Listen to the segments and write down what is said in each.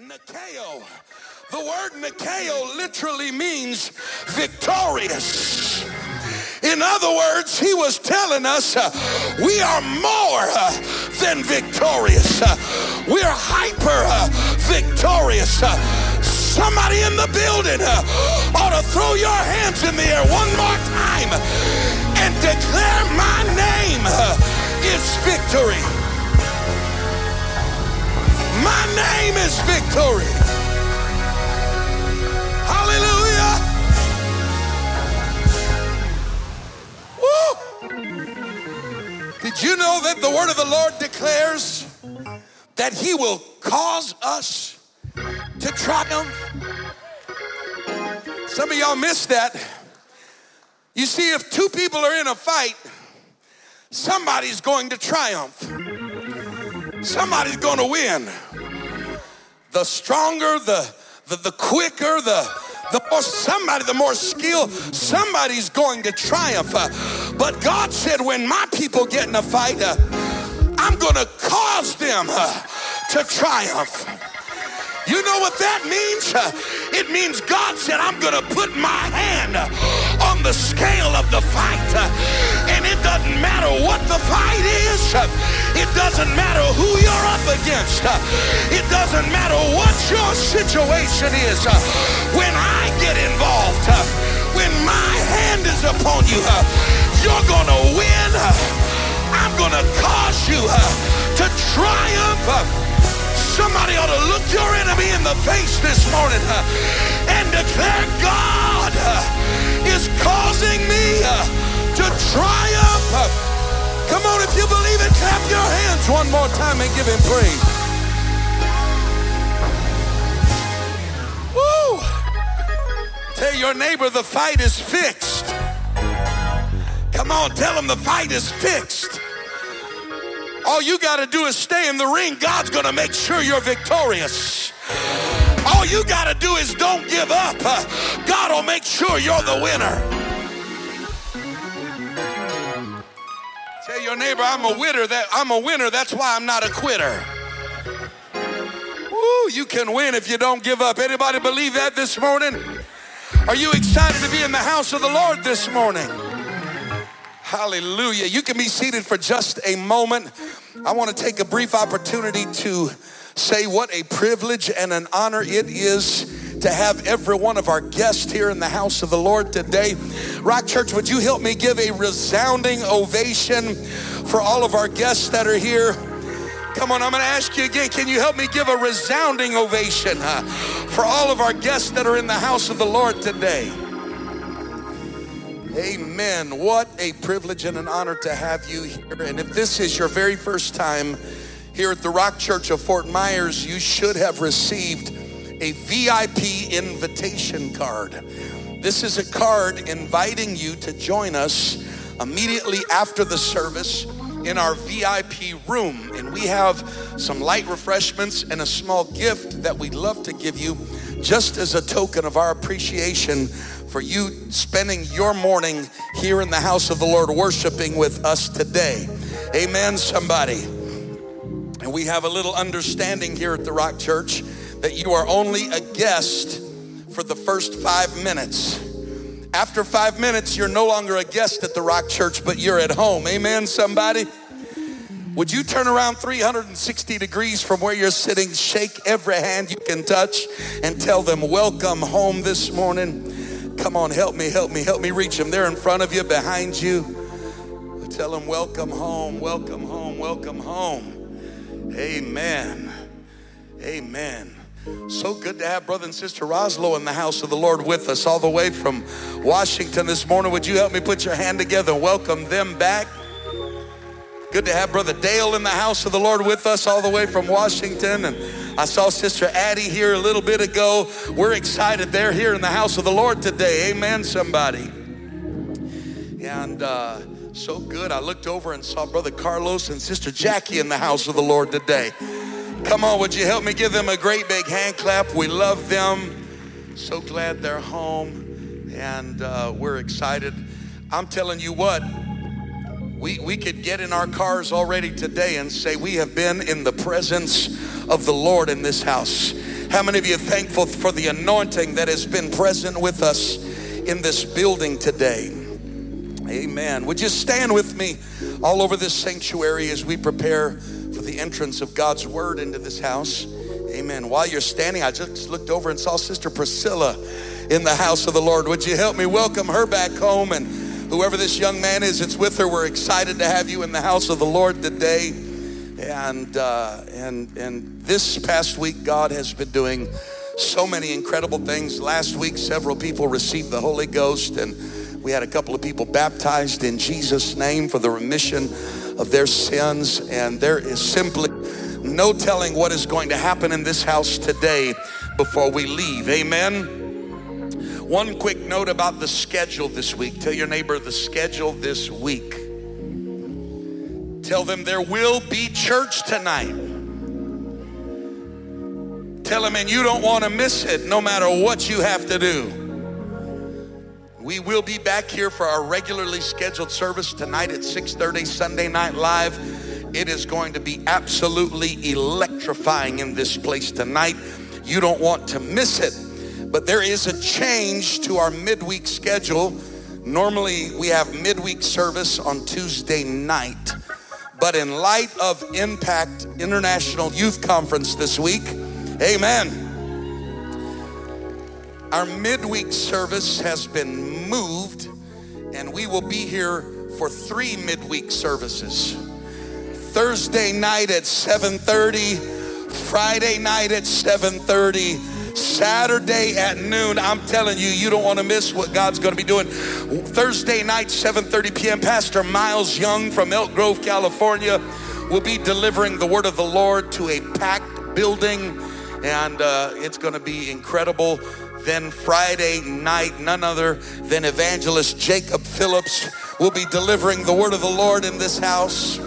Nikeo. The word Nikeo literally means victorious. In other words, he was telling us uh, we are more uh, than victorious. Uh, we're hyper uh, victorious. Uh, somebody in the building uh, ought to throw your hands in the air one more time and declare my name is victory. My name is victory. Hallelujah. Woo. Did you know that the word of the Lord declares that he will cause us to triumph? Some of y'all missed that. You see, if two people are in a fight, somebody's going to triumph. Somebody's going to win. The stronger, the, the, the quicker, the, the more somebody, the more skill, somebody's going to triumph. Uh, but God said, when my people get in a fight, uh, I'm going to cause them uh, to triumph. You know what that means? It means God said, I'm going to put my hand the scale of the fight. And it doesn't matter what the fight is. It doesn't matter who you're up against. It doesn't matter what your situation is. When I get involved, when my hand is upon you, you're going to win. I'm going to cause you to triumph. Somebody ought to look your enemy in the face this morning uh, and declare, God uh, is causing me uh, to triumph. Come on, if you believe it, clap your hands one more time and give him praise. Woo! Tell your neighbor the fight is fixed. Come on, tell him the fight is fixed. All you got to do is stay in the ring. God's going to make sure you're victorious. All you got to do is don't give up. God will make sure you're the winner. Tell your neighbor, I'm a winner. That I'm a winner. That's why I'm not a quitter. Woo, you can win if you don't give up. Anybody believe that this morning? Are you excited to be in the house of the Lord this morning? Hallelujah. You can be seated for just a moment. I want to take a brief opportunity to say what a privilege and an honor it is to have every one of our guests here in the house of the Lord today. Rock Church, would you help me give a resounding ovation for all of our guests that are here? Come on, I'm going to ask you again. Can you help me give a resounding ovation uh, for all of our guests that are in the house of the Lord today? Amen. What a privilege and an honor to have you here. And if this is your very first time here at the Rock Church of Fort Myers, you should have received a VIP invitation card. This is a card inviting you to join us immediately after the service in our VIP room. And we have some light refreshments and a small gift that we'd love to give you just as a token of our appreciation for you spending your morning here in the house of the Lord worshiping with us today. Amen, somebody. And we have a little understanding here at the Rock Church that you are only a guest for the first five minutes. After five minutes, you're no longer a guest at the Rock Church, but you're at home. Amen, somebody? Would you turn around 360 degrees from where you're sitting, shake every hand you can touch, and tell them, Welcome home this morning? Come on, help me, help me, help me reach them. They're in front of you, behind you. Tell them, welcome home, welcome home, welcome home. Amen. Amen. So good to have brother and sister Roslow in the house of the Lord with us all the way from Washington this morning. Would you help me put your hand together welcome them back? Good to have Brother Dale in the house of the Lord with us all the way from Washington. And I saw Sister Addie here a little bit ago. We're excited they're here in the house of the Lord today. Amen, somebody. And uh, so good. I looked over and saw Brother Carlos and Sister Jackie in the house of the Lord today. Come on, would you help me give them a great big hand clap? We love them. So glad they're home. And uh, we're excited. I'm telling you what, we, we could get in our cars already today and say, We have been in the presence of the Lord in this house. How many of you are thankful for the anointing that has been present with us in this building today? Amen. Would you stand with me all over this sanctuary as we prepare for the entrance of God's word into this house? Amen. While you're standing, I just looked over and saw Sister Priscilla in the house of the Lord. Would you help me welcome her back home? And whoever this young man is, it's with her. We're excited to have you in the house of the Lord today. And uh, and and this past week, God has been doing so many incredible things. Last week, several people received the Holy Ghost, and we had a couple of people baptized in Jesus' name for the remission of their sins. And there is simply no telling what is going to happen in this house today before we leave. Amen. One quick note about the schedule this week. Tell your neighbor the schedule this week. Tell them there will be church tonight. Tell them, and you don't want to miss it no matter what you have to do. We will be back here for our regularly scheduled service tonight at 6:30 Sunday Night Live. It is going to be absolutely electrifying in this place tonight. You don't want to miss it. But there is a change to our midweek schedule. Normally, we have midweek service on Tuesday night. But in light of Impact International Youth Conference this week, amen. Our midweek service has been moved, and we will be here for three midweek services. Thursday night at 7:30, Friday night at 7:30, Saturday at noon. I'm telling you, you don't want to miss what God's going to be doing. Thursday night, 7:30 p.m. Pastor Miles Young from Elk Grove, California, will be delivering the word of the Lord to a packed building, and uh, it's going to be incredible. Then Friday night, none other than evangelist Jacob Phillips will be delivering the word of the Lord in this house.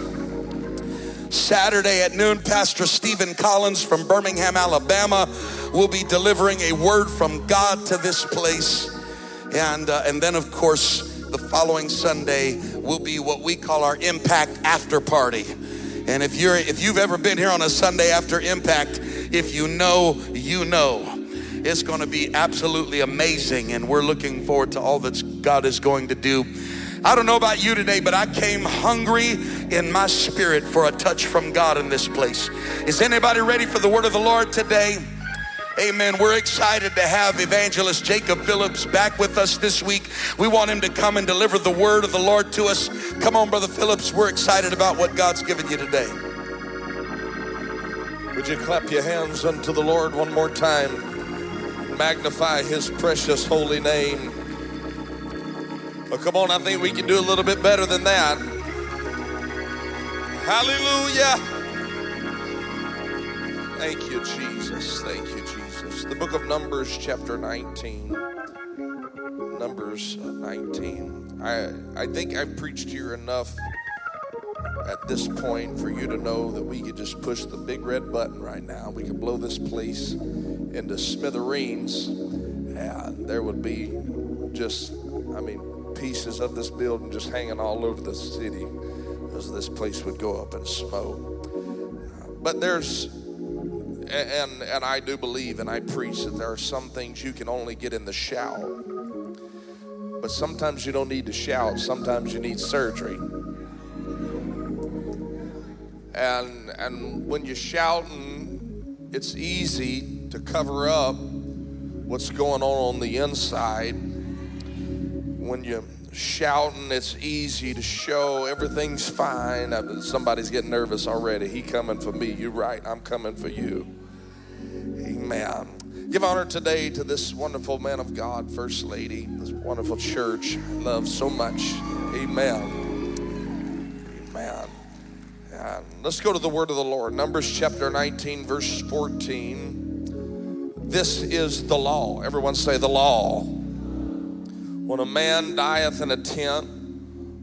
Saturday at noon, Pastor Stephen Collins from Birmingham, Alabama, will be delivering a word from God to this place. And, uh, and then, of course, the following Sunday will be what we call our Impact After Party. And if you're if you've ever been here on a Sunday after Impact, if you know, you know. It's going to be absolutely amazing and we're looking forward to all that God is going to do. I don't know about you today, but I came hungry in my spirit for a touch from God in this place. Is anybody ready for the word of the Lord today? Amen. We're excited to have evangelist Jacob Phillips back with us this week. We want him to come and deliver the word of the Lord to us. Come on, Brother Phillips. We're excited about what God's given you today. Would you clap your hands unto the Lord one more time? Magnify his precious holy name. Oh, come on, I think we can do a little bit better than that. Hallelujah. Thank you, Jesus. Thank you, The book of Numbers, chapter 19. Numbers uh, 19. I, I think I've preached here enough at this point for you to know that we could just push the big red button right now. We could blow this place into smithereens, and there would be just, I mean, pieces of this building just hanging all over the city as this place would go up in smoke. But there's and and I do believe and I preach that there are some things you can only get in the shout. But sometimes you don't need to shout, sometimes you need surgery. And and when you're shouting, it's easy to cover up what's going on on the inside. When you shouting, it's easy to show everything's fine. Uh, somebody's getting nervous already. He coming for me. You're right. I'm coming for you. Amen. Give honor today to this wonderful man of God, First Lady, this wonderful church love so much. Amen. Amen. And let's go to the word of the Lord. Numbers chapter 19, verse 14. This is the law. Everyone say the law. When a man dieth in a tent,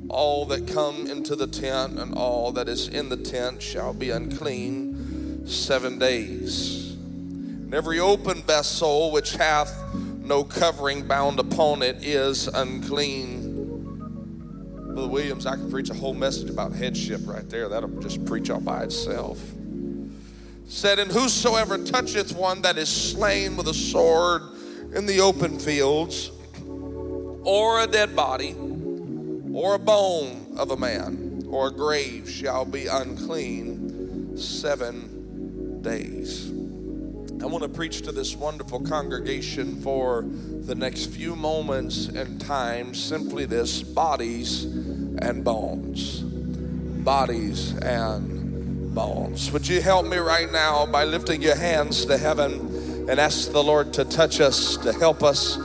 all that come into the tent and all that is in the tent shall be unclean seven days. And every open vessel which hath no covering bound upon it is unclean. Brother Williams, I could preach a whole message about headship right there. That'll just preach all by itself. said, And whosoever toucheth one that is slain with a sword in the open fields, or a dead body, or a bone of a man, or a grave shall be unclean seven days. I want to preach to this wonderful congregation for the next few moments and time simply this bodies and bones. Bodies and bones. Would you help me right now by lifting your hands to heaven and ask the Lord to touch us, to help us?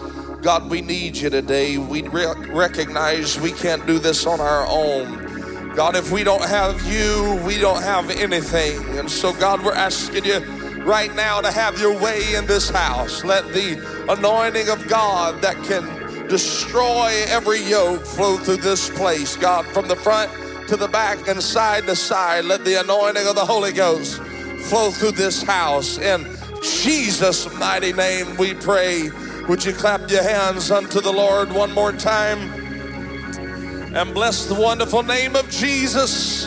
God, we need you today. We re- recognize we can't do this on our own. God, if we don't have you, we don't have anything. And so, God, we're asking you right now to have your way in this house. Let the anointing of God that can destroy every yoke flow through this place. God, from the front to the back and side to side, let the anointing of the Holy Ghost flow through this house. In Jesus' mighty name we pray. Would you clap your hands unto the Lord one more time? And bless the wonderful name of Jesus.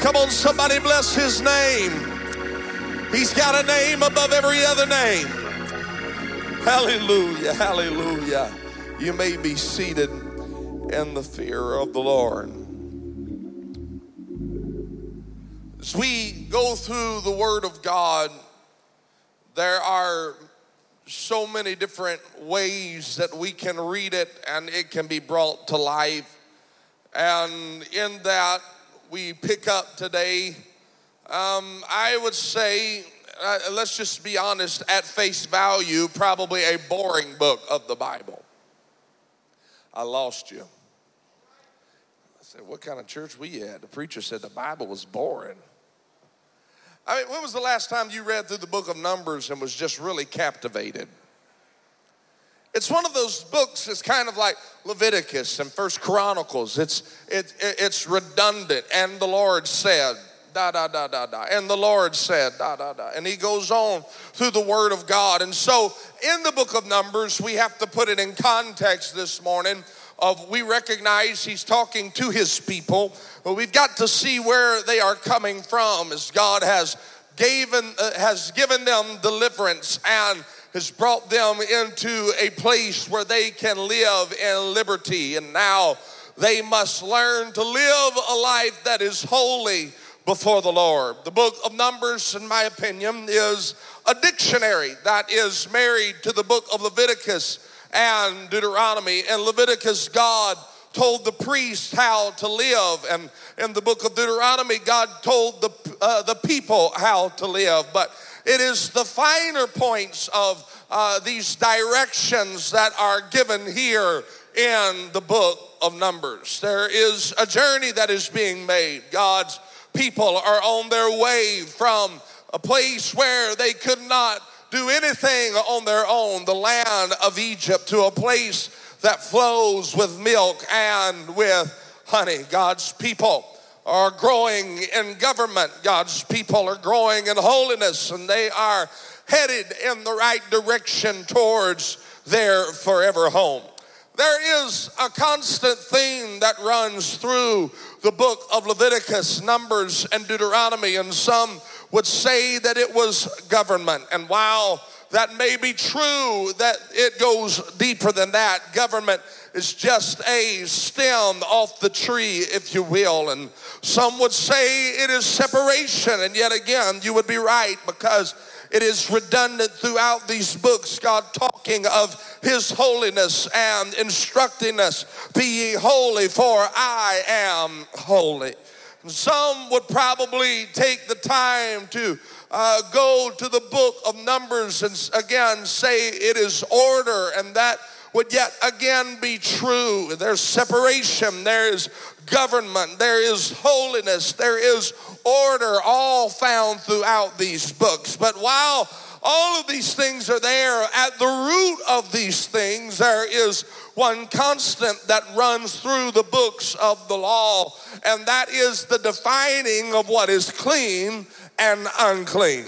Come on, somebody bless his name. He's got a name above every other name. Hallelujah, hallelujah. You may be seated in the fear of the Lord. As we go through the Word of God, there are so many different ways that we can read it and it can be brought to life. And in that, we pick up today um, I would say, uh, let's just be honest, at face value, probably a boring book of the Bible. I lost you. I said, What kind of church we at? The preacher said the Bible was boring. I mean, when was the last time you read through the book of Numbers and was just really captivated? It's one of those books. that's kind of like Leviticus and First Chronicles. It's it, it's redundant. And the Lord said, da da da da da. And the Lord said, da da da. And he goes on through the word of God. And so in the book of Numbers, we have to put it in context this morning of we recognize he's talking to his people, but we've got to see where they are coming from as God has given uh, has given them deliverance and has brought them into a place where they can live in liberty and now they must learn to live a life that is holy before the Lord. The book of Numbers, in my opinion, is a dictionary that is married to the book of Leviticus and Deuteronomy. and Leviticus, God told the priests how to live, and in the book of Deuteronomy, God told the, uh, the people how to live. But it is the finer points of uh, these directions that are given here in the book of Numbers. There is a journey that is being made. God's people are on their way from a place where they could not do anything on their own, the land of Egypt, to a place that flows with milk and with honey. God's people are growing in government, God's people are growing in holiness, and they are headed in the right direction towards their forever home. There is a constant theme that runs through the book of Leviticus, Numbers, and Deuteronomy, and some would say that it was government. And while that may be true, that it goes deeper than that. Government is just a stem off the tree, if you will. And some would say it is separation. And yet again, you would be right because it is redundant throughout these books, God talking of His holiness and instructing us, Be ye holy, for I am holy. Some would probably take the time to uh, go to the book of Numbers and again say it is order, and that would yet again be true. There's separation, there is government, there is holiness, there is order, all found throughout these books. But while all of these things are there, at the root of these things, there is one constant that runs through the books of the law, and that is the defining of what is clean and unclean.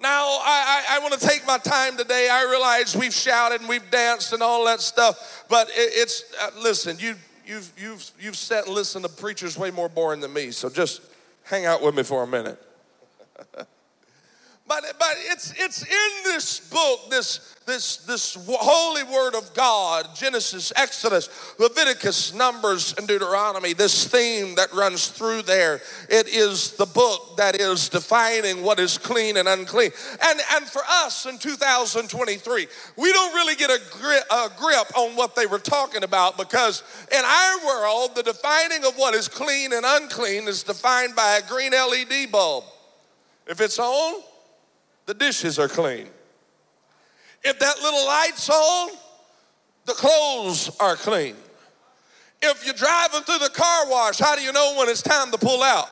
Now, I, I, I want to take my time today. I realize we've shouted and we've danced and all that stuff, but it, it's, uh, listen, you, you've, you've, you've sat and listened to preachers way more boring than me, so just hang out with me for a minute. But, but it's, it's in this book, this, this, this holy word of God, Genesis, Exodus, Leviticus, Numbers, and Deuteronomy, this theme that runs through there. It is the book that is defining what is clean and unclean. And, and for us in 2023, we don't really get a grip, a grip on what they were talking about because in our world, the defining of what is clean and unclean is defined by a green LED bulb. If it's on, the dishes are clean. If that little light's on, the clothes are clean. If you're driving through the car wash, how do you know when it's time to pull out?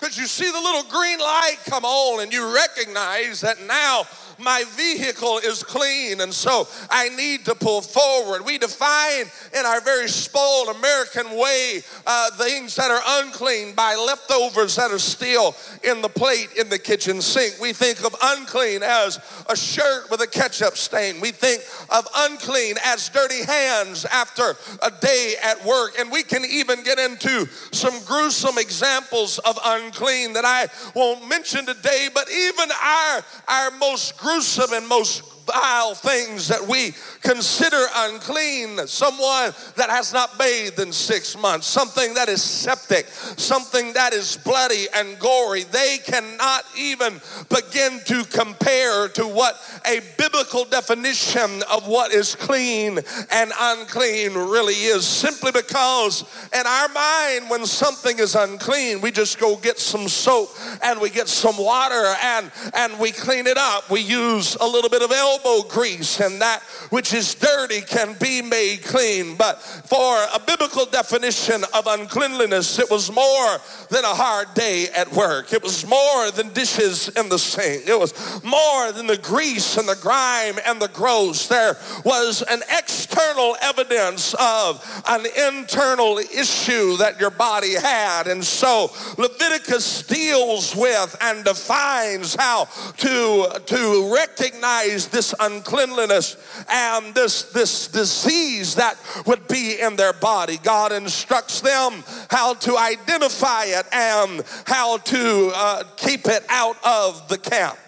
Because you see the little green light come on and you recognize that now my vehicle is clean, and so I need to pull forward. We define in our very spoiled American way uh, things that are unclean by leftovers that are still in the plate in the kitchen sink. We think of unclean as a shirt with a ketchup stain. We think of unclean as dirty hands after a day at work. And we can even get into some gruesome examples of unclean that I won't mention today, but even our, our most gruesome and most vile things that we consider unclean. Someone that has not bathed in six months, something that is septic, something that is bloody and gory. They cannot even begin to compare to what a biblical definition of what is clean and unclean really is. Simply because in our mind, when something is unclean, we just go get some soap and we get some water and, and we clean it up. We use a little bit of elbow elbow grease, and that which is dirty can be made clean. But for a biblical definition of uncleanliness, it was more than a hard day at work. It was more than dishes in the sink. It was more than the grease and the grime and the gross. There was an external evidence of an internal issue that your body had. And so Leviticus deals with and defines how to, to recognize this uncleanliness and this, this disease that would be in their body. God instructs them how to identify it and how to uh, keep it out of the camp.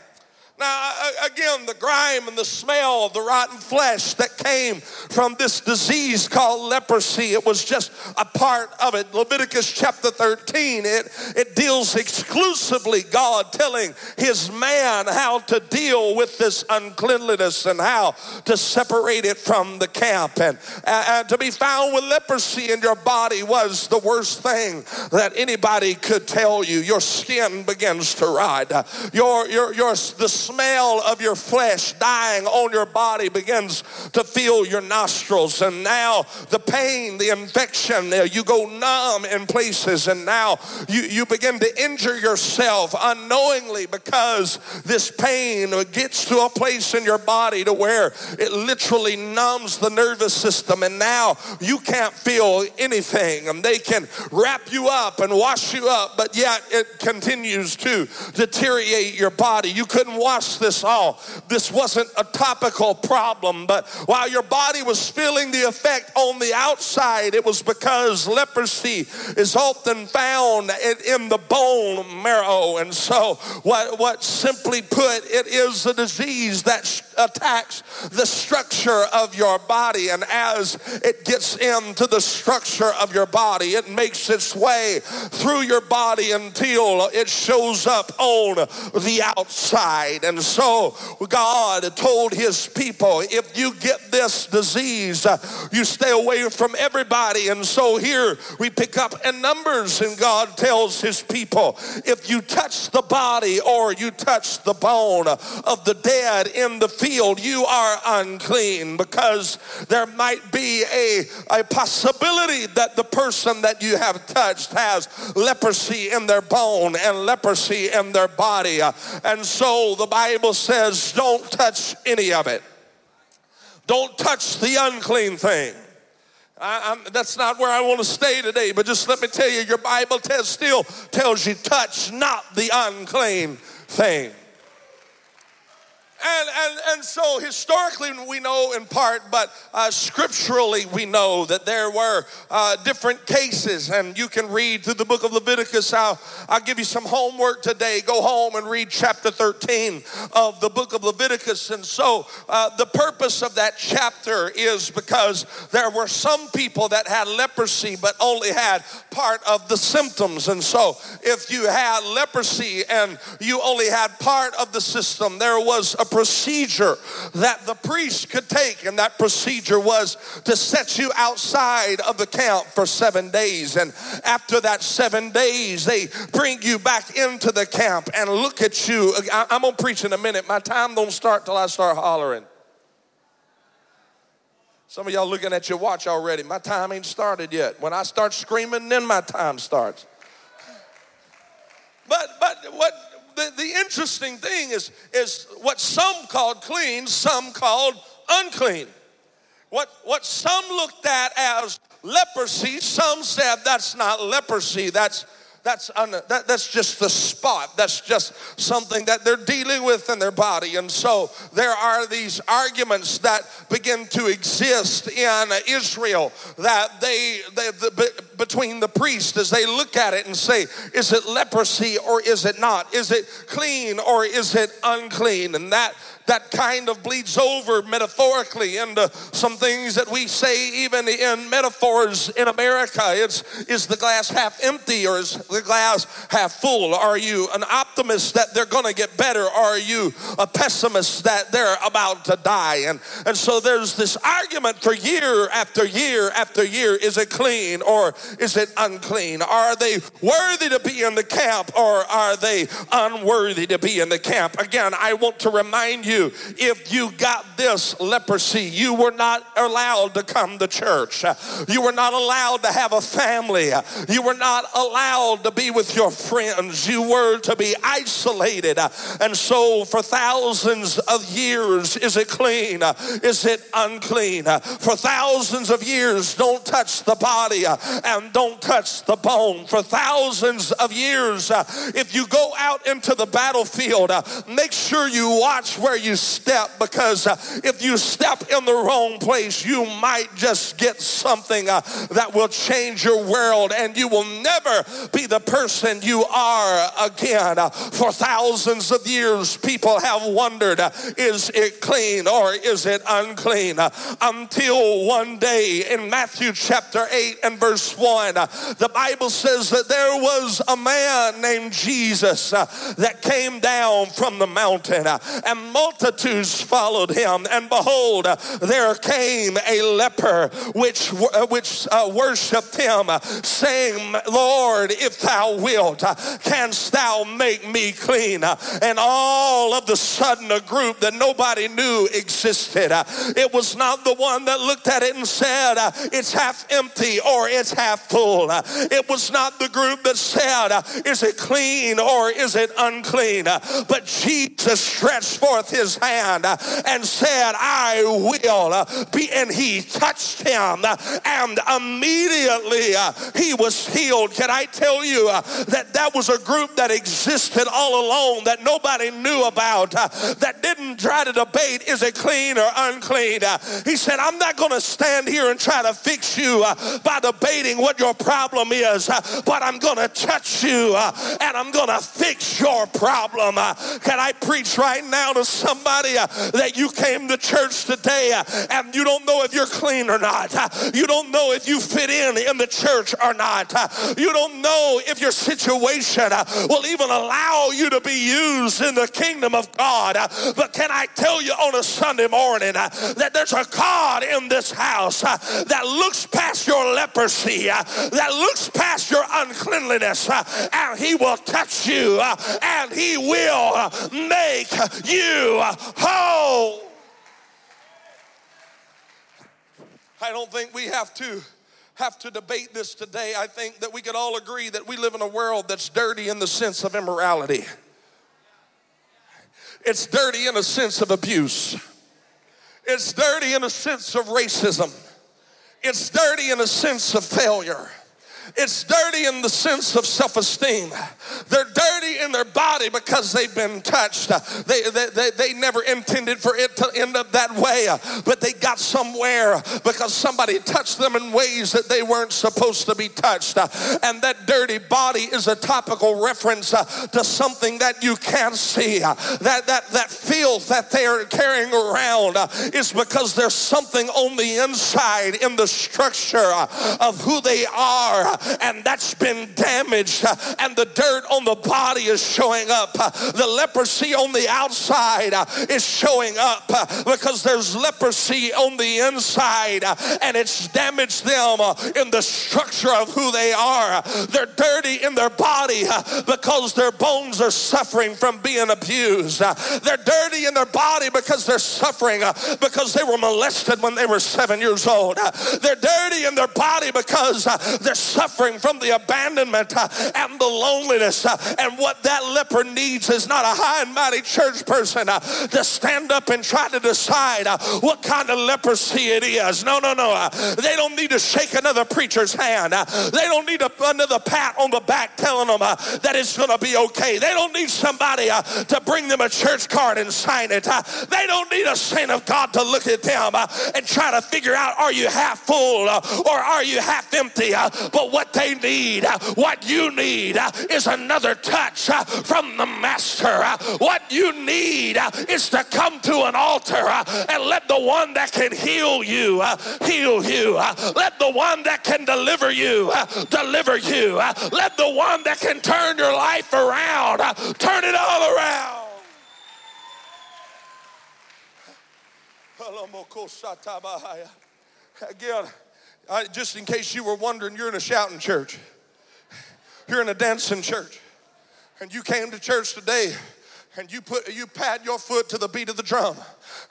Now, again, the grime and the smell of the rotten flesh that came from this disease called leprosy, it was just a part of it. Leviticus chapter 13, it, it deals exclusively God telling his man how to deal with this uncleanliness and how to separate it from the camp. And, and to be found with leprosy in your body was the worst thing that anybody could tell you. Your skin begins to rot. Your, your, your, the smell of your flesh dying on your body begins to fill your nostrils. And now the pain, the infection, you go numb in places. And now you, you begin to injure yourself unknowingly because this pain gets to a place in your body to where it literally numbs the nervous system. And now you can't feel anything. And they can wrap you up and wash you up, but yet it continues to deteriorate your body. You couldn't wash this all. This wasn't a topical problem, but while your body was feeling the effect on the outside, it was because leprosy is often found in the bone marrow. And so, what, what simply put, it is a disease that attacks the structure of your body. And as it gets into the structure of your body, it makes its way through your body until it shows up on the outside. So God told his people, if you get this disease, uh, you stay away from everybody. And so here we pick up in Numbers, and God tells his people, if you touch the body or you touch the bone of the dead in the field, you are unclean because there might be a, a possibility that the person that you have touched has leprosy in their bone and leprosy in their body. And so the Bible says, don't touch any of it. Don't touch the unclean thing. I, that's not where I want to stay today, but just let me tell you, your Bible tells, still tells you, touch not the unclean thing. And, and, and so historically we know in part, but uh, scripturally we know that there were uh, different cases, and you can read through the book of Leviticus. I'll, I'll give you some homework today. Go home and read chapter 13 of the book of Leviticus. And so uh, the purpose of that chapter is because there were some people that had leprosy but only had part of the symptoms. And so if you had leprosy and you only had part of the system, there was a procedure that the priest could take, and that procedure was to set you outside of the camp for seven days. And after that seven days, they bring you back into the camp and look at you. I'm gonna preach in a minute. My time don't start till I start hollering. Some of y'all looking at your watch already. My time ain't started yet. When I start screaming, then my time starts. But but what the, the interesting thing is, is what some called clean, some called unclean. What, what some looked at as leprosy, some said that's not leprosy, that's that's, un, that, that's just the spot. That's just something that they're dealing with in their body. And so there are these arguments that begin to exist in Israel that they, they the, between the priests as they look at it and say, is it leprosy or is it not? Is it clean or is it unclean? And that that kind of bleeds over metaphorically into some things that we say even in metaphors in America. It's is the glass half empty or is the glass half full? Are you an optimist that they're going to get better? Are you a pessimist that they're about to die? And and so there's this argument for year after year after year. Is it clean or is it unclean? Are they worthy to be in the camp or are they unworthy to be in the camp? Again, I want to remind you you if you got this leprosy, you were not allowed to come to church. You were not allowed to have a family. You were not allowed to be with your friends. You were to be isolated. And so, for thousands of years, is it clean? Is it unclean? For thousands of years, don't touch the body and don't touch the bone. For thousands of years, if you go out into the battlefield, make sure you watch where you step because uh, if you step in the wrong place, you might just get something uh, that will change your world and you will never be the person you are again. Uh, for thousands of years, people have wondered is it clean or is it unclean? Until one day in Matthew chapter 8 and verse 1, uh, the Bible says that there was a man named Jesus that came down from the mountain and multitudes followed him. And behold, there came a leper which, which uh, worshiped him, saying, Lord, if thou wilt, canst thou make me clean? And all of the sudden, a group that nobody knew existed. It was not the one that looked at it and said, It's half empty or it's half full. It was not the group that said, Is it clean or is it unclean? But Jesus stretched forth his hand uh, and said, I will uh, be. And he touched him, uh, and immediately he was healed. Can I tell you that that was a group that existed all alone that nobody knew about, that didn't try to debate is it clean or unclean? He said, I'm not going to stand here and try to fix you by debating what your problem is, but I'm going to touch you and I'm going to fix your problem. Can I preach right now to somebody uh, that you came to church today uh, and you don't know if you're clean or not. Uh, you don't know if you fit in in the church or not. You don't know if your situation will even allow you to be used in the kingdom of God. But can I tell you on a Sunday morning that there's a God in this house that looks past your leprosy, that looks past your uncleanliness, and He will touch you and He will make you whole. I don't think we have to have to debate this today. I think that we could all agree that we live in a world that's dirty in the sense of immorality. It's dirty in a sense of abuse. It's dirty in a sense of racism. It's dirty in a sense of failure. It's dirty in the sense of self esteem. They're dirty in their body because they've been touched. They, they, they, they, never intended for it to end up that way, but they got somewhere because somebody touched them in ways that they weren't supposed to be touched. And that dirty body is a topical reference uh, to something that you can't see. That, that, that filth that they are carrying around uh, is because there's something on the inside in the structure uh, of who they are and that's been damaged, and the dirt on the body is showing up. The leprosy on the outside uh, is showing up uh, because there's leprosy on the inside, uh, and it's damaged them in the structure of who they are. They're dirty in their body because their bones are suffering from being abused. They're dirty in their body because they're suffering because they were molested when they were seven years old. They're dirty in their body because they're suffering from the abandonment uh, and the loneliness. Uh, and what that leper needs is not a high and mighty church person uh, to stand up and try to decide uh, what kind of leprosy it is. No, no, no. Uh, they don't need to shake another preacher's hand. Uh, they don't need another pat on the back telling them that it's going to be okay. They don't need somebody to bring them a church card and sign it. They don't need a saint of God to look at them and try to figure out are you half full or are you half empty? But what they need, what you need is another touch from the Master. What you need is to come to an altar and let the one that can heal you heal you. Let the one that can deliver you deliver you. Let the one that can turn your life around turn it all around. Again, I, just in case you were wondering, you're in a shouting church. You're in a dancing church. And you came to church today and you put you pat your foot to the beat of the drum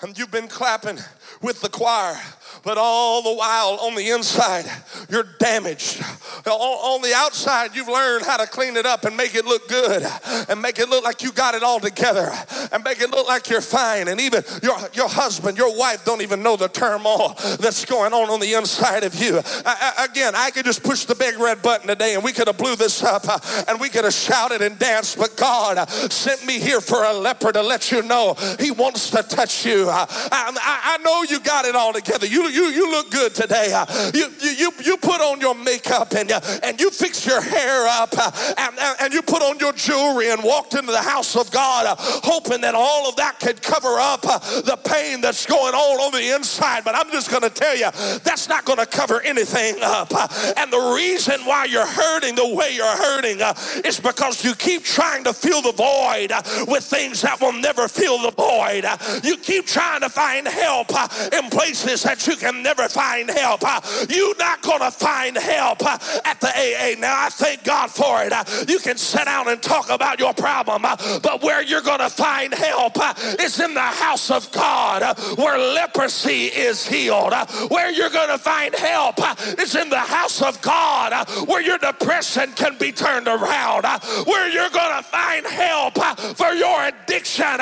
and you've been clapping with the choir but all the while on the inside you're damaged on, the outside you've learned how to clean it up and make it look good and make it look like you got it all together and make it look like you're fine and even your, your husband your wife don't even know the turmoil that's going on on the inside of you I, I, again i could just push the big red button today and we could have blew this up uh, and we could have shouted and danced but god sent me here for a leper to let you know he wants to touch you. I, uh, I, I know you got it all together. You, you, you look good today. Uh, you, you, you put on your makeup and, and you fix your hair up uh, and, and you put on your jewelry and walked into the house of God hoping that all of that could cover up the pain that's going on on the inside. But I'm just going to tell you, that's not going to cover anything up. And the reason why you're hurting the way you're hurting is because you keep trying to fill the void with things that will never fill the void. You keep trying to find help uh, in places that you can never find help. Uh, you're not going to find help uh, at the AA. Now, I thank God for it. You can sit down and talk about your problem, but where you're going to find help is in the house of God where leprosy is healed. Where you're going to find help is in the house of God where your depression can be turned around. Where you're going to find help for your addiction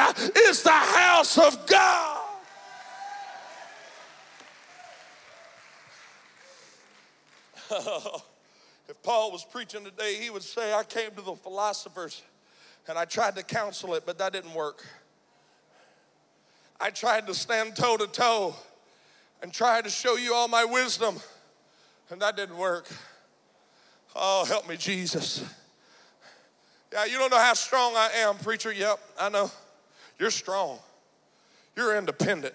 the house of God. if Paul was preaching today, he would say, I came to the philosophers and I tried to counsel it, but that didn't work. I tried to stand toe to toe and tried to show you all my wisdom, and that didn't work. Oh, help me, Jesus. Yeah, you don't know how strong I am, preacher. Yep, I know. You're strong. You're independent.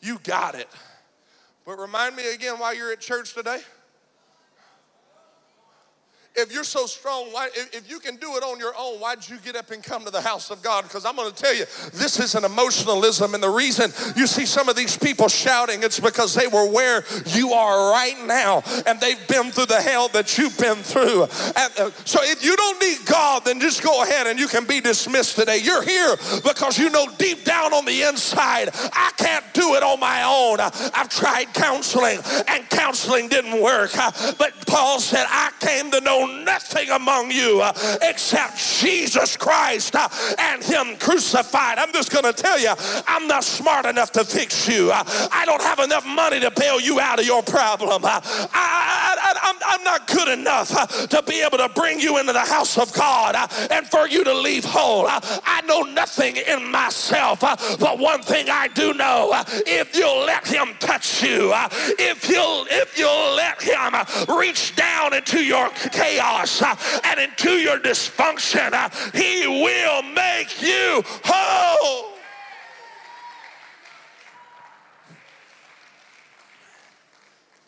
You got it. But remind me again why you're at church today if you're so strong, why, if, you can do it on your own, why'd you get up and come to the house of God? Because I'm going to tell you, this is an emotionalism. And the reason you see some of these people shouting, it's because they were where you are right now. And they've been through the hell that you've been through. And, uh, so if you don't need God, then just go ahead and you can be dismissed today. You're here because you know deep down on the inside, I can't do it on my own. I've tried counseling and counseling didn't work. But Paul said, I came to know nothing among you uh, except Jesus Christ uh, and Him crucified. I'm just going to tell you, I'm not smart enough to fix you. Uh, I don't have enough money to bail you out of your problem. Uh, I, I'm not good enough uh, to be able to bring you into the house of God uh, and for you to leave whole. I know nothing in myself, but one thing I do know if you'll let Him touch you, if you'll, if you'll let Him reach down into your chaos uh, and into your dysfunction, uh, He will make you whole.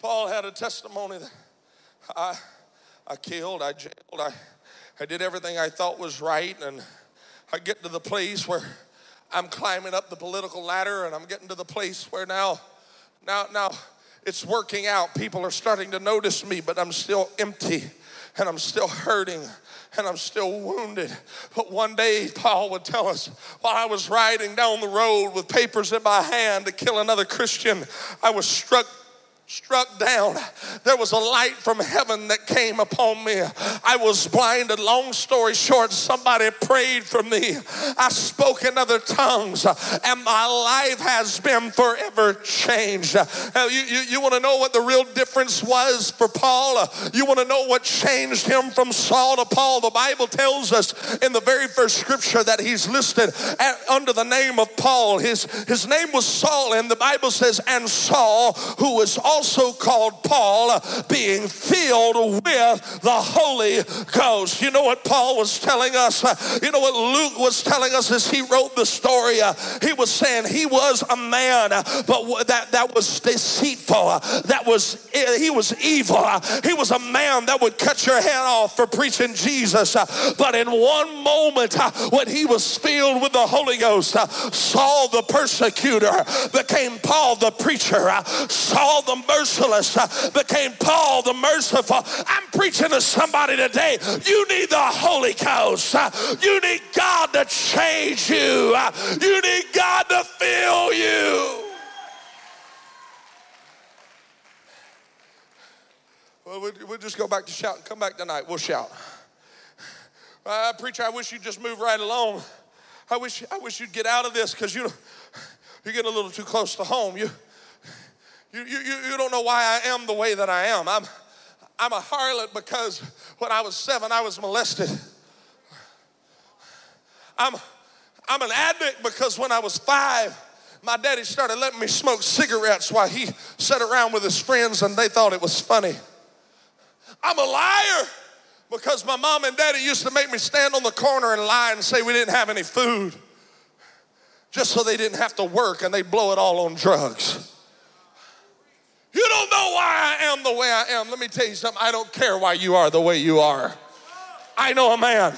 Paul had a testimony that I, I killed, I jailed, I, I did everything I thought was right, and I get to the place where I'm climbing up the political ladder, and I'm getting to the place where now, now, now it's working out. People are starting to notice me, but I'm still empty, and I'm still hurting, and I'm still wounded. But one day, Paul would tell us while I was riding down the road with papers in my hand to kill another Christian, I was struck struck down, there was a light from heaven that came upon me. I was blinded. Long story short, somebody prayed for me. I spoke in other tongues, and my life has been forever changed. you, you, you want to know what the real difference was for Paul? You want to know what changed him from Saul to Paul? The Bible tells us in the very first scripture that he's listed at, under the name of Paul. His, his name was Saul, and the Bible says, and Saul, who was also also called Paul, uh, being filled with the Holy Ghost. You know what Paul was telling us? Uh, you know what Luke was telling us as he wrote the story? Uh, he was saying he was a man, but that, that was deceitful. That was, he was evil. He was a man that would cut your head off for preaching Jesus. But in one moment, when he was filled with the Holy Ghost, Saul the persecutor became Paul the preacher. Saul the merciless uh, became Paul the merciful. I'm preaching to somebody today. You need the Holy Ghost. Uh, you need God to change you. Uh, you need God to fill you. Well, we'll just go back to shout. and Come back tonight. We'll shout. Uh, preacher, I wish you'd just move right along. I wish, I wish you'd get out of this because you, you're getting a little too close to home. You, you, you, you don't know why I am the way that I am. I'm, I'm a harlot because when I was seven, I was molested. I'm, I'm an addict because when I was five, my daddy started letting me smoke cigarettes while he sat around with his friends and they thought it was funny. I'm a liar because my mom and daddy used to make me stand on the corner and lie and say we didn't have any food just so they didn't have to work and they'd blow it all on drugs. You don't know why I am the way I am. Let me tell you something. I don't care why you are the way you are. I know a man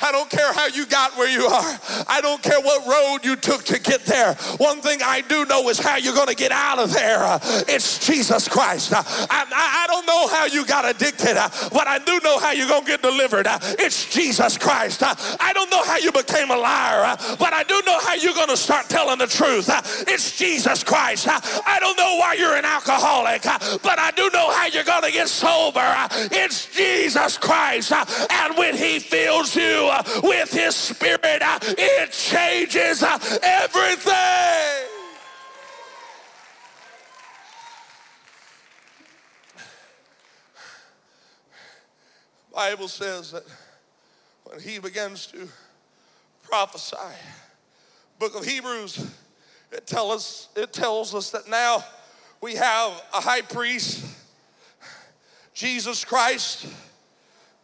I don't care how you got where you are. I don't care what road you took to get there. One thing I do know is how you're going to get out of there. It's Jesus Christ. I, I, I don't know how you got addicted, but I do know how you're going to get delivered. It's Jesus Christ. I don't know how you became a liar, but I do know how you're going to start telling the truth. It's Jesus Christ. I don't know why you're an alcoholic, but I do know how you're going to get sober. It's Jesus Christ. And when He fills you, uh, with His Spirit, uh, it changes uh, everything. Bible says that when he begins to prophesy, book of Hebrews, it, us, it tells us that now we have a high priest, Jesus Christ,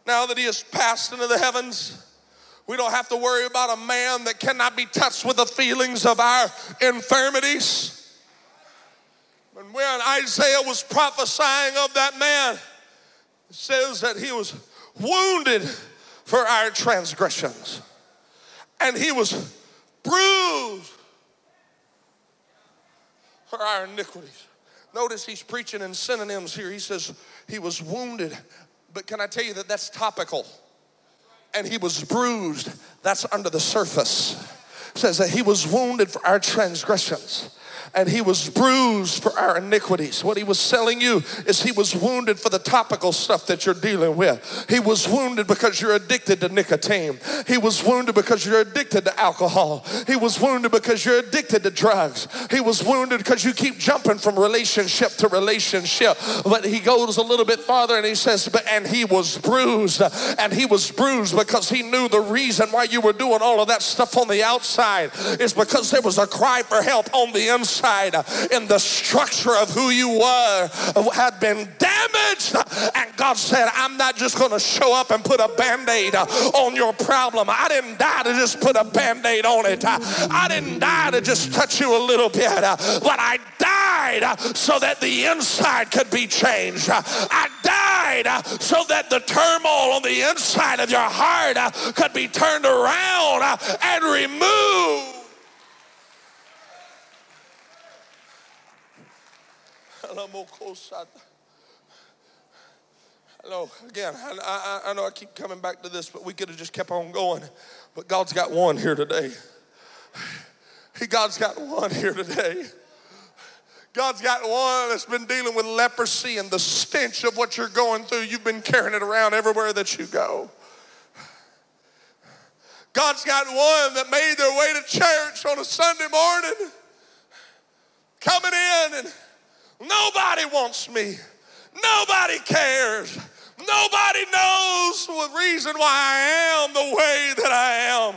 now that he has passed into the heavens. We don't have to worry about a man that cannot be touched with the feelings of our infirmities. And when Isaiah was prophesying of that man, it says that he was wounded for our transgressions, and he was bruised for our iniquities. Notice he's preaching in synonyms here. He says he was wounded, but can I tell you that that's topical? And he was bruised. That's under the surface. It says that he was wounded for our transgressions and he was bruised for our iniquities. What he was telling you is he was wounded for the topical stuff that you're dealing with. He was wounded because you're addicted to nicotine. He was wounded because you're addicted to alcohol. He was wounded because you're addicted to drugs. He was wounded because you keep jumping from relationship to relationship. But he goes a little bit farther and he says, but and he was bruised. And he was bruised because he knew the reason why you were doing all of that stuff on the outside is because there was a cry for help on the inside in the structure of who you were had been damaged. And God said, I'm not just going to show up and put a band aid on your problem. I didn't die to just put a band aid on it. I didn't die to just touch you a little bit, but I died so that the inside could be changed. I died so that the turmoil on the inside of your heart could be turned around and removed. Hello, again, I, I, I, know I keep coming back to this, but we could have just kept on going. But God's got one here today. God's got one here today. God's got one that's been dealing with leprosy and the stench of what you're going through. You've been carrying it around everywhere that you go. God's got one that made their way to church on a Sunday morning, coming in, and nobody wants me. Nobody cares. Nobody knows the reason why I am the way that I am.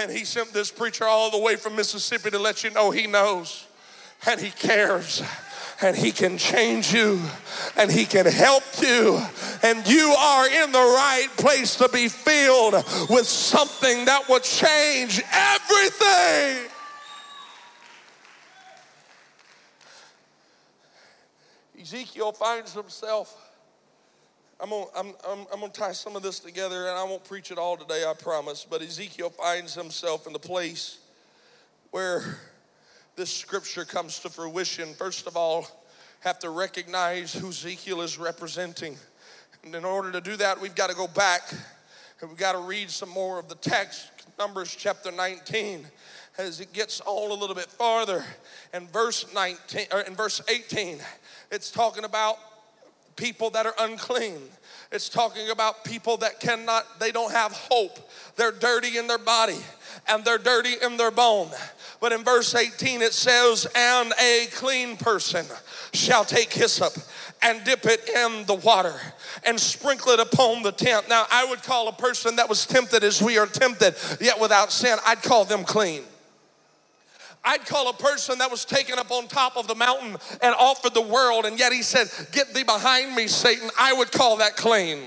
And he sent this preacher all the way from Mississippi to let you know he knows and He cares and He can change you and He can help you. And you are in the right place to be filled with something that will change everything. Ezekiel finds himself. I'm gonna, I'm, I'm, I'm gonna tie some of this together and I won't preach it all today, I promise. But Ezekiel finds himself in the place where this scripture comes to fruition, first of all, have to recognize who Ezekiel is representing. And in order to do that, we've got to go back and we've got to read some more of the text, Numbers chapter 19, as it gets all a little bit farther. And verse 19 or in verse 18, it's talking about people that are unclean. It's talking about people that cannot, they don't have hope. They're dirty in their body and they're dirty in their bone. But in verse 18 it says, And a clean person shall take hyssop and dip it in the water and sprinkle it upon the tent. Now, I would call a person that was tempted as we are tempted, yet without sin, I'd call them clean. I'd call a person that was taken up on top of the mountain and offered the world, and yet he said, Get thee behind me, Satan. I would call that clean.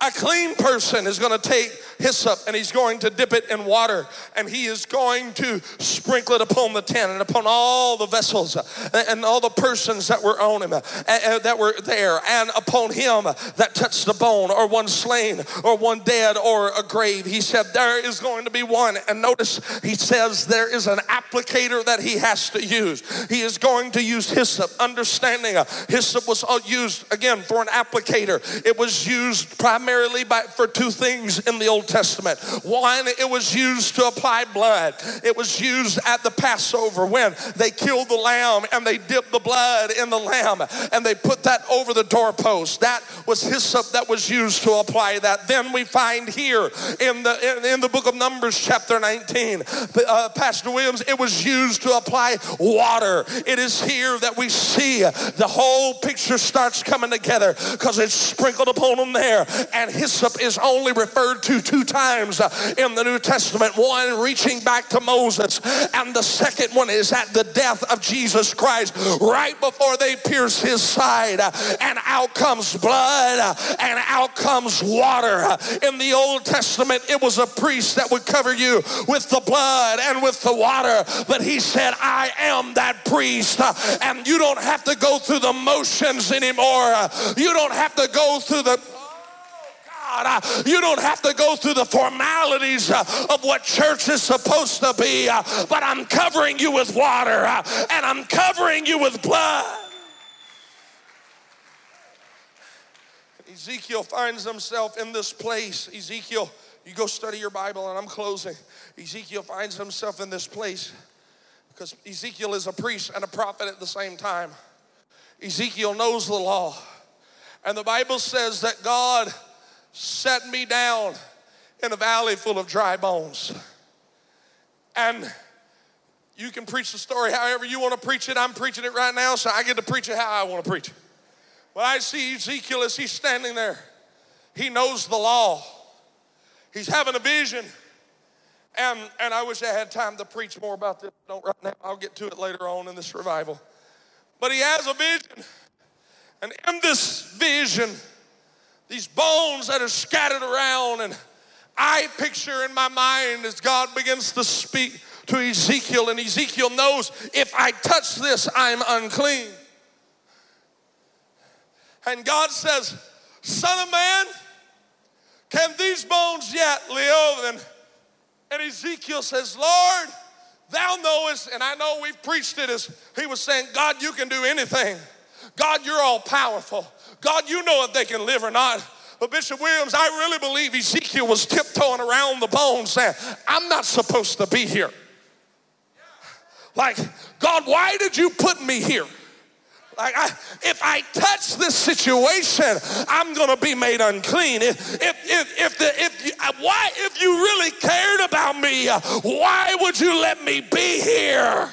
A clean person is going to take hyssop and he's going to dip it in water and he is going to sprinkle it upon the tent and upon all the vessels and all the persons that were on him uh, uh, that were there and upon him that touched the bone or one slain or one dead or a grave. He said, There is going to be one. And notice he says there is an applicator that he has to use. He is going to use hyssop, understanding uh, hyssop was used again for an applicator. It was used primarily primarily by, for two things in the Old Testament. One, it was used to apply blood. It was used at the Passover when they killed the lamb and they dipped the blood in the lamb and they put that over the doorpost. That was hyssop that was used to apply that. Then we find here in the in, in the book of Numbers, chapter 19, uh, Pastor Williams, it was used to apply water. It is here that we see the whole picture starts coming together because it's sprinkled upon them there and hyssop is only referred to two times uh, in the New Testament one reaching back to Moses, and the second one is at the death of Jesus Christ, right before they pierce his side, uh, and out comes blood uh, and out comes water. In the Old Testament, it was a priest that would cover you with the blood and with the water, but he said, I am that priest, and you don't have to go through the motions anymore. You don't have to go through the God. Uh, you don't have to go through the formalities uh, of what church is supposed to be, uh, but I'm covering you with water and I'm covering you with blood. Ezekiel finds himself in this place. Ezekiel, you go study your Bible, and I'm closing. Ezekiel finds himself in this place because Ezekiel is a priest and a prophet at the same time. Ezekiel knows the law. And the Bible says that God set me down in a valley full of dry bones. And you can preach the story however you want to preach it. I'm preaching it right now, so I get to preach it how I want to preach it. But I see Ezekiel as he's standing there. He knows the law. He's having a vision. And, and I wish I had time to preach more about this. Don't right now. I'll get to it later on in this revival. But he has a vision. And in this vision, these bones that are scattered around, and I picture in my mind as God begins to speak to Ezekiel, and Ezekiel knows if I touch this, I'm unclean. And God says, Son of man, can these bones yet live? And, and Ezekiel says, Lord, thou knowest, and I know we've preached it as he was saying, God, you can do anything. God, you're all powerful. God, you know if they can live or not. But Bishop Williams, I really believe Ezekiel was tiptoeing around the bones saying, I'm not supposed to be here. Like, God, why did you put me here? Like, I, if I touch this situation, I'm going to be made unclean. If, if, if, if, the, if, why, if you really cared about me, why would you let me be here?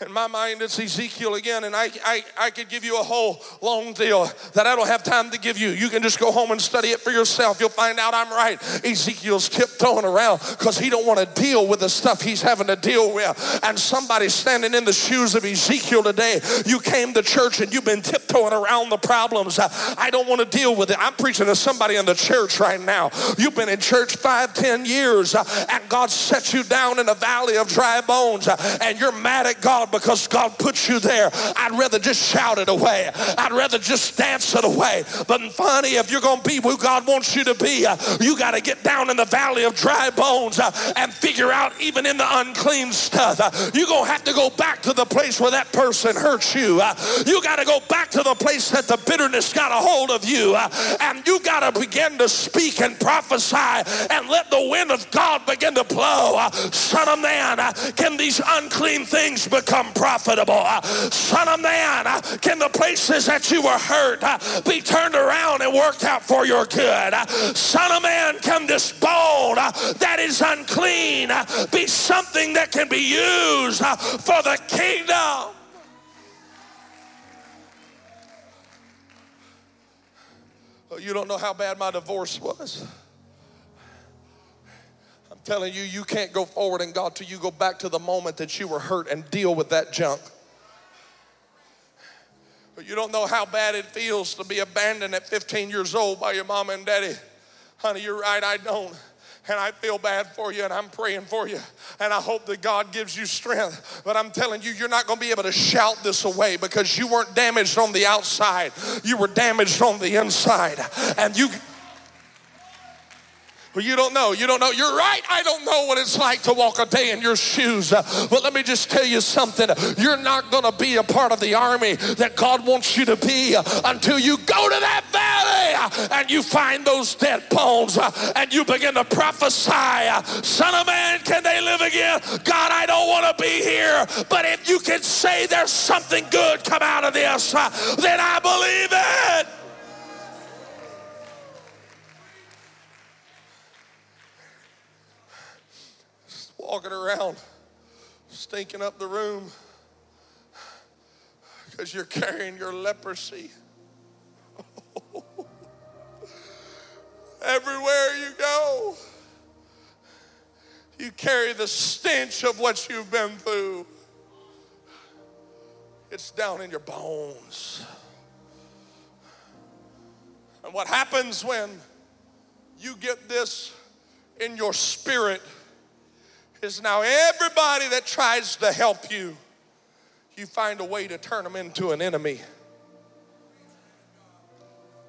In my mind, it's Ezekiel again, and I, I, I could give you a whole long deal that I don't have time to give you. You can just go home and study it for yourself. You'll find out I'm right. Ezekiel's tiptoeing around because he don't want to deal with the stuff he's having to deal with. And somebody standing in the shoes of Ezekiel today, you came to church and you've been tiptoeing around the problems. I don't want to deal with it. I'm preaching to somebody in the church right now. You've been in church five, ten years, uh, and God set you down in a valley of dry bones, uh, and you're mad at God because God put you there. I'd rather just shout it away. I'd rather just dance it away. But funny, if you're going to be who God wants you to be, uh, you got to get down in the valley of dry bones uh, and figure out even in the unclean stuff. Uh, you're going to have to go back to the place where that person hurt you. You got to go back to the place that the bitterness got a hold of you. And you got to begin to speak and prophesy and let the wind of God begin to blow. Son of man, can these unclean things become become profitable. Son of man, can the places that you were hurt be turned around and worked out for your good? Son of man, can this bone that is unclean be something that can be used for the kingdom? Oh, you don't know how bad my divorce was telling you, you can't go forward in God till you go back to the moment that you were hurt and deal with that junk. But you don't know how bad it feels to be abandoned at 15 years old by your mama and daddy. Honey, you're right, I don't. And I feel bad for you, and I'm praying for you. And I hope that God gives you strength. But I'm telling you, you're not going to be able to shout this away because you weren't damaged on the outside, you were damaged on the inside. And you well, you don't know. You don't know. You're right. I don't know what it's like to walk a day in your shoes. But let me just tell you something. You're not going to be a part of the army that God wants you to be until you go to that valley and you find those dead bones and you begin to prophesy. Son of man, can they live again? God, I don't want to be here. But if you can say there's something good come out of this, then I believe it. Walking around stinking up the room because you're carrying your leprosy. Everywhere you go, you carry the stench of what you've been through. It's down in your bones. And what happens when you get this in your spirit? Is now everybody that tries to help you, you find a way to turn them into an enemy.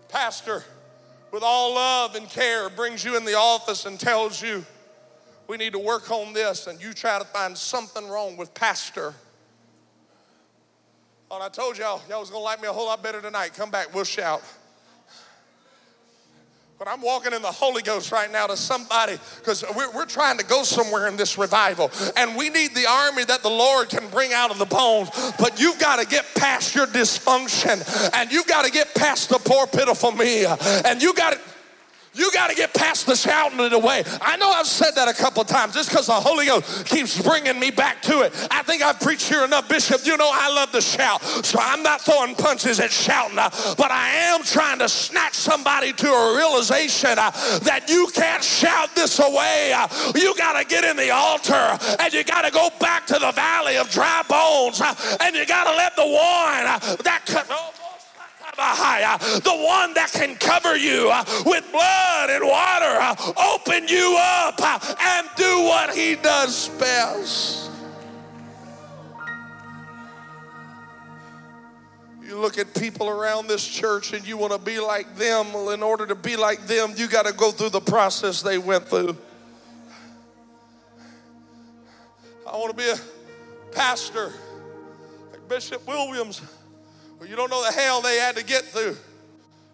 Pastor, with all love and care, brings you in the office and tells you, we need to work on this, and you try to find something wrong with Pastor. Oh, I told y'all, y'all was gonna like me a whole lot better tonight. Come back, we'll shout. But I'm walking in the Holy Ghost right now to somebody because we're, we're trying to go somewhere in this revival. And we need the army that the Lord can bring out of the bones. But you've got to get past your dysfunction and you've got to get past the poor, pitiful me. And you got to. You got to get past the shouting it away. I know I've said that a couple times just because the Holy Ghost keeps bringing me back to it. I think I've preached here enough, Bishop. You know I love to shout, so I'm not throwing punches at shouting, uh, but I am trying to snatch somebody to a realization uh, that you can't shout this away. Uh, you got to get in the altar and you got to go back to the valley of dry bones and you got to let the wine that. Oh, the one that can cover you uh, with blood and water, uh, open you up uh, and do what he does best. You look at people around this church and you want to be like them. Well, in order to be like them, you got to go through the process they went through. I want to be a pastor like Bishop Williams. You don't know the hell they had to get through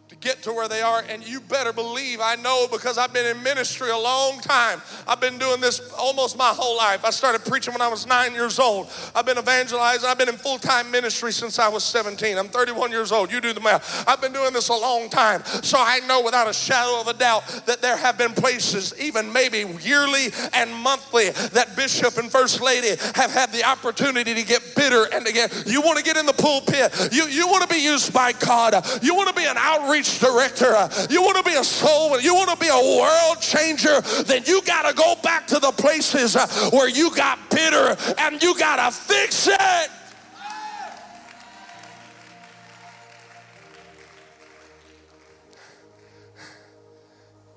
to get to where they are. And you better believe I know because I've been in ministry a long time. I've been doing this almost my whole life. I started preaching when I was nine years old. I've been evangelizing. I've been in full time ministry since I was 17. I'm 31 years old. You do the math. I've been doing this a long time. So I know without a shadow of a doubt that there have been places, even maybe yearly and monthly, that Bishop and First Lady have had the opportunity to get bitter and again. You want to get in the pulpit. You, you want to be used by God. You want to be an outreach outreach director, you want to be a soul, you want to be a world changer, then you got to go back to the places uh, where you got bitter and you got to fix it.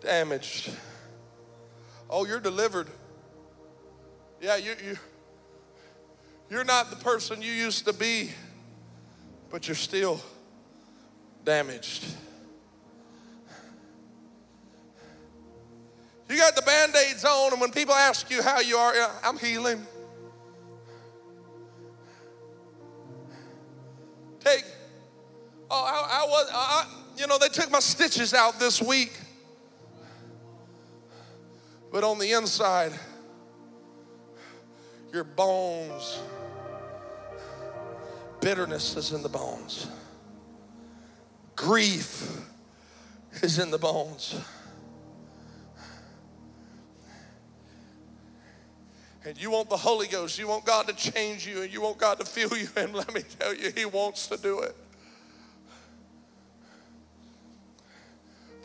Damaged. Oh, you're delivered. Yeah, you, you, you're not the person you used to be, but you're still damaged. You got the band aids on, and when people ask you how you are, I'm healing. Take, oh, I, I was, I, you know, they took my stitches out this week. But on the inside, your bones, bitterness is in the bones, grief is in the bones. And you want the Holy Ghost, you want God to change you, and you want God to fill you, and let me tell you, He wants to do it.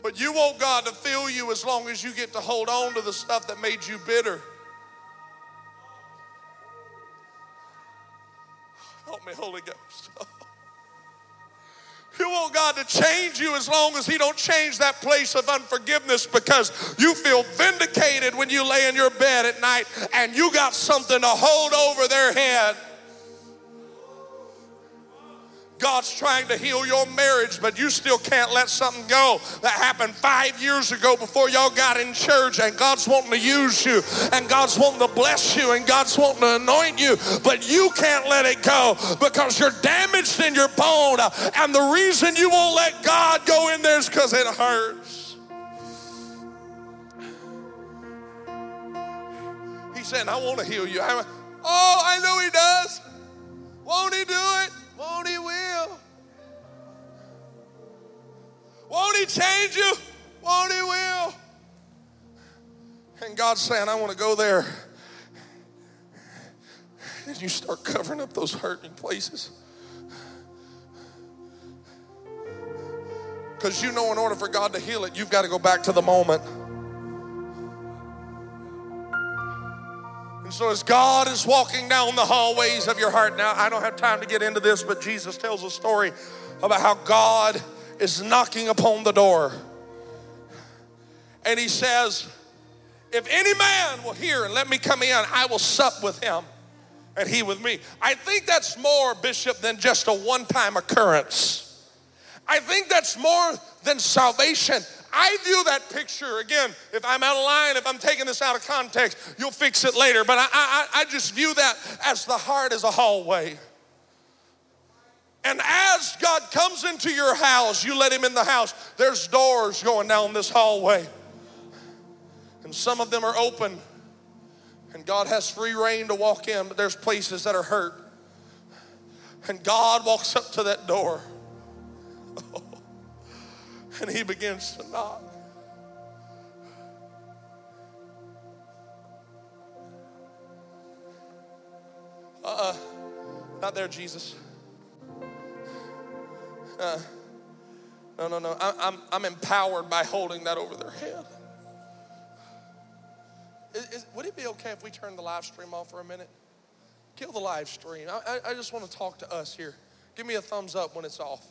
But you want God to fill you as long as you get to hold on to the stuff that made you bitter. Help me, Holy Ghost. You want God to change you as long as He don't change that place of unforgiveness because you feel vindicated when you lay in your bed at night and you got something to hold over their head. God's trying to heal your marriage, but you still can't let something go that happened five years ago before y'all got in church. And God's wanting to use you, and God's wanting to bless you, and God's wanting to anoint you, but you can't let it go because you're damaged in your bone. And the reason you won't let God go in there is because it hurts. He said, I want to heal you. I oh, I know He does. Won't He do it? Won't He will? Won't He change you? Won't He will? And God's saying, I want to go there. And you start covering up those hurting places. Because you know, in order for God to heal it, you've got to go back to the moment. So, as God is walking down the hallways of your heart, now I don't have time to get into this, but Jesus tells a story about how God is knocking upon the door. And he says, If any man will hear and let me come in, I will sup with him and he with me. I think that's more, Bishop, than just a one time occurrence. I think that's more than salvation. I view that picture again. If I'm out of line, if I'm taking this out of context, you'll fix it later. But I, I, I just view that as the heart as a hallway. And as God comes into your house, you let him in the house. There's doors going down this hallway. And some of them are open. And God has free reign to walk in, but there's places that are hurt. And God walks up to that door. and he begins to knock. Uh uh Not there, Jesus. Uh, no, no, no. I, I'm, I'm empowered by holding that over their head. Is, is, would it be okay if we turn the live stream off for a minute? Kill the live stream. I, I, I just want to talk to us here. Give me a thumbs up when it's off.